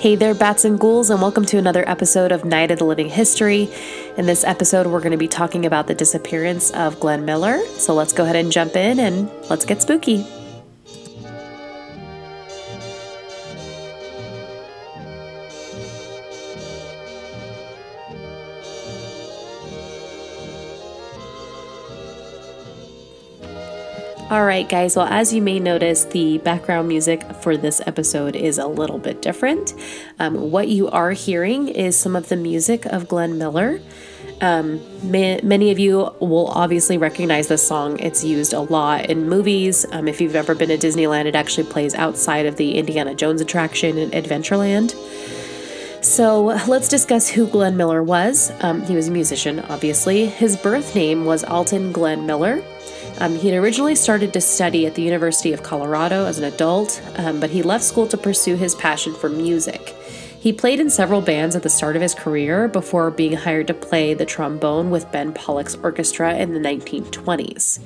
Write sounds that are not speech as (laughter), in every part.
Hey there, bats and ghouls, and welcome to another episode of Night of the Living History. In this episode, we're going to be talking about the disappearance of Glenn Miller. So let's go ahead and jump in and let's get spooky. All right, guys. Well, as you may notice, the background music for this episode is a little bit different. Um, what you are hearing is some of the music of Glenn Miller. Um, ma- many of you will obviously recognize this song. It's used a lot in movies. Um, if you've ever been to Disneyland, it actually plays outside of the Indiana Jones attraction in Adventureland. So let's discuss who Glenn Miller was. Um, he was a musician, obviously. His birth name was Alton Glenn Miller. Um, he had originally started to study at the University of Colorado as an adult, um, but he left school to pursue his passion for music. He played in several bands at the start of his career before being hired to play the trombone with Ben Pollack's orchestra in the 1920s.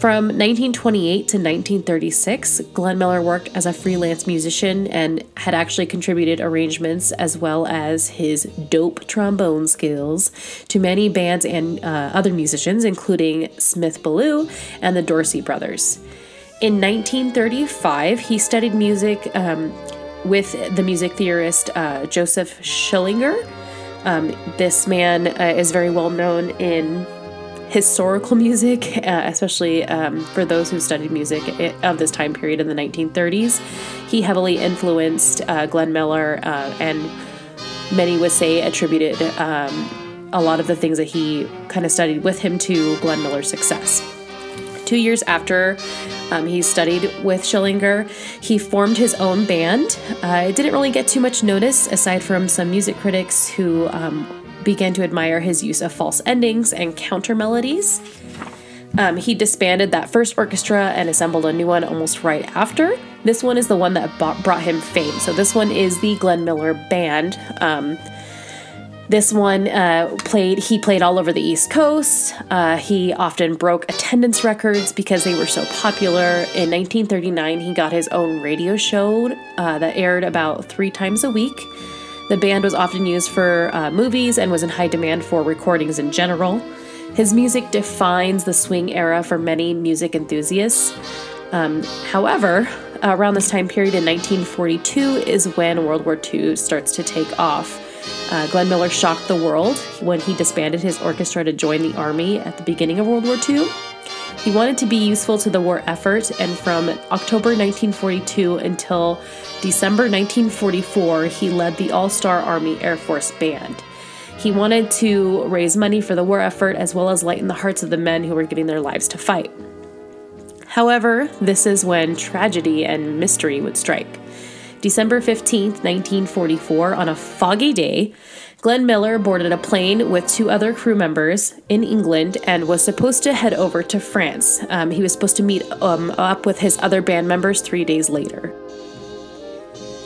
From 1928 to 1936, Glenn Miller worked as a freelance musician and had actually contributed arrangements as well as his dope trombone skills to many bands and uh, other musicians, including Smith Ballew and the Dorsey Brothers. In 1935, he studied music um, with the music theorist uh, Joseph Schillinger. Um, this man uh, is very well known in historical music, uh, especially um, for those who studied music of this time period in the 1930s. He heavily influenced uh, Glenn Miller, uh, and many would say attributed um, a lot of the things that he kind of studied with him to Glenn Miller's success. Two years after um, he studied with Schillinger. He formed his own band. Uh, it didn't really get too much notice, aside from some music critics who um, began to admire his use of false endings and counter melodies. Um, he disbanded that first orchestra and assembled a new one almost right after. This one is the one that brought him fame. So, this one is the Glenn Miller Band. Um, this one uh, played, he played all over the East Coast. Uh, he often broke attendance records because they were so popular. In 1939, he got his own radio show uh, that aired about three times a week. The band was often used for uh, movies and was in high demand for recordings in general. His music defines the swing era for many music enthusiasts. Um, however, around this time period in 1942 is when World War II starts to take off. Uh, Glenn Miller shocked the world when he disbanded his orchestra to join the army at the beginning of World War II. He wanted to be useful to the war effort, and from October 1942 until December 1944, he led the All Star Army Air Force Band. He wanted to raise money for the war effort as well as lighten the hearts of the men who were giving their lives to fight. However, this is when tragedy and mystery would strike. December 15, 1944, on a foggy day, Glenn Miller boarded a plane with two other crew members in England and was supposed to head over to France. Um, he was supposed to meet um, up with his other band members three days later.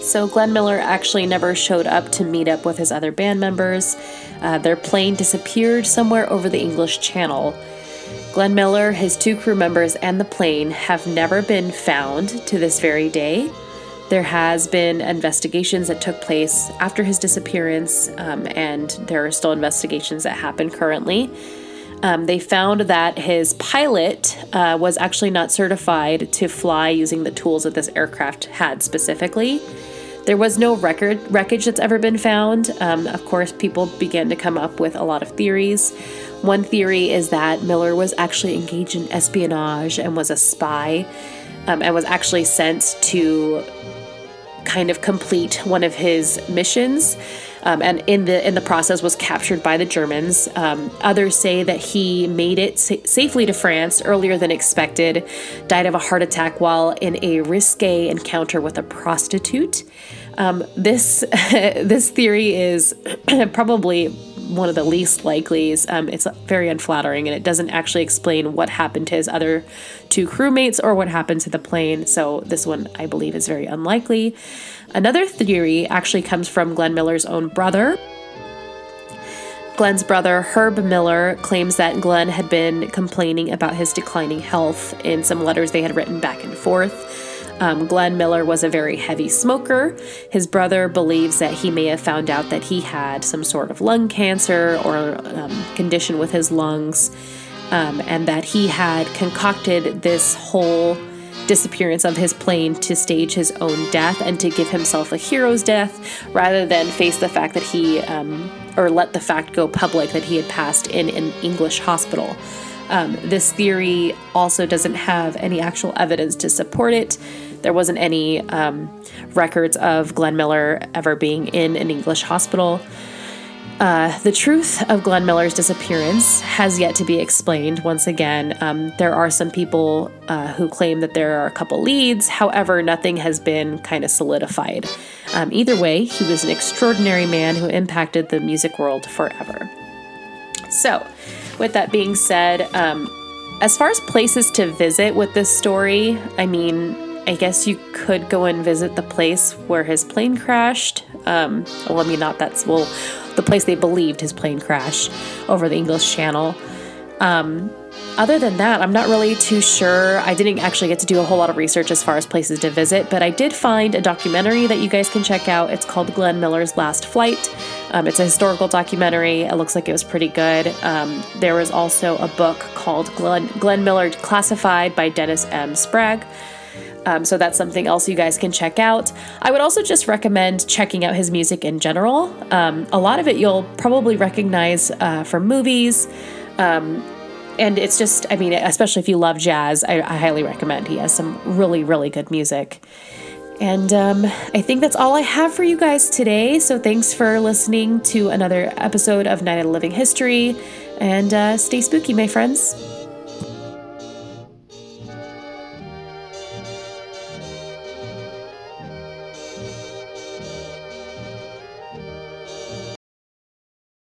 So, Glenn Miller actually never showed up to meet up with his other band members. Uh, their plane disappeared somewhere over the English Channel. Glenn Miller, his two crew members, and the plane have never been found to this very day. There has been investigations that took place after his disappearance, um, and there are still investigations that happen currently. Um, they found that his pilot uh, was actually not certified to fly using the tools that this aircraft had specifically. There was no record wreckage that's ever been found. Um, of course, people began to come up with a lot of theories. One theory is that Miller was actually engaged in espionage and was a spy, um, and was actually sent to kind of complete one of his missions. Um, and in the in the process was captured by the Germans. Um, others say that he made it sa- safely to France earlier than expected, died of a heart attack while in a risque encounter with a prostitute. Um, this (laughs) this theory is (clears throat) probably one of the least likelies. Um, it's very unflattering and it doesn't actually explain what happened to his other two crewmates or what happened to the plane. So, this one I believe is very unlikely. Another theory actually comes from Glenn Miller's own brother. Glenn's brother, Herb Miller, claims that Glenn had been complaining about his declining health in some letters they had written back and forth. Um, Glenn Miller was a very heavy smoker. His brother believes that he may have found out that he had some sort of lung cancer or um, condition with his lungs, um, and that he had concocted this whole disappearance of his plane to stage his own death and to give himself a hero's death rather than face the fact that he, um, or let the fact go public that he had passed in an English hospital. Um, this theory also doesn't have any actual evidence to support it. There wasn't any um, records of Glenn Miller ever being in an English hospital. Uh, the truth of Glenn Miller's disappearance has yet to be explained. Once again, um, there are some people uh, who claim that there are a couple leads. However, nothing has been kind of solidified. Um, either way, he was an extraordinary man who impacted the music world forever. So, with that being said, um, as far as places to visit with this story, I mean, I guess you could go and visit the place where his plane crashed. Um, well, I mean, not that's well the place they believed his plane crashed over the English Channel. Um, other than that, I'm not really too sure. I didn't actually get to do a whole lot of research as far as places to visit, but I did find a documentary that you guys can check out. It's called Glenn Miller's Last Flight. Um, it's a historical documentary. It looks like it was pretty good. Um, there was also a book called Glenn, Glenn Miller Classified by Dennis M. Sprague. Um, so that's something else you guys can check out. I would also just recommend checking out his music in general. Um, a lot of it you'll probably recognize uh, from movies. Um, and it's just, I mean, especially if you love jazz, I, I highly recommend. He has some really, really good music. And um, I think that's all I have for you guys today. So thanks for listening to another episode of Night of Living History. And uh, stay spooky, my friends.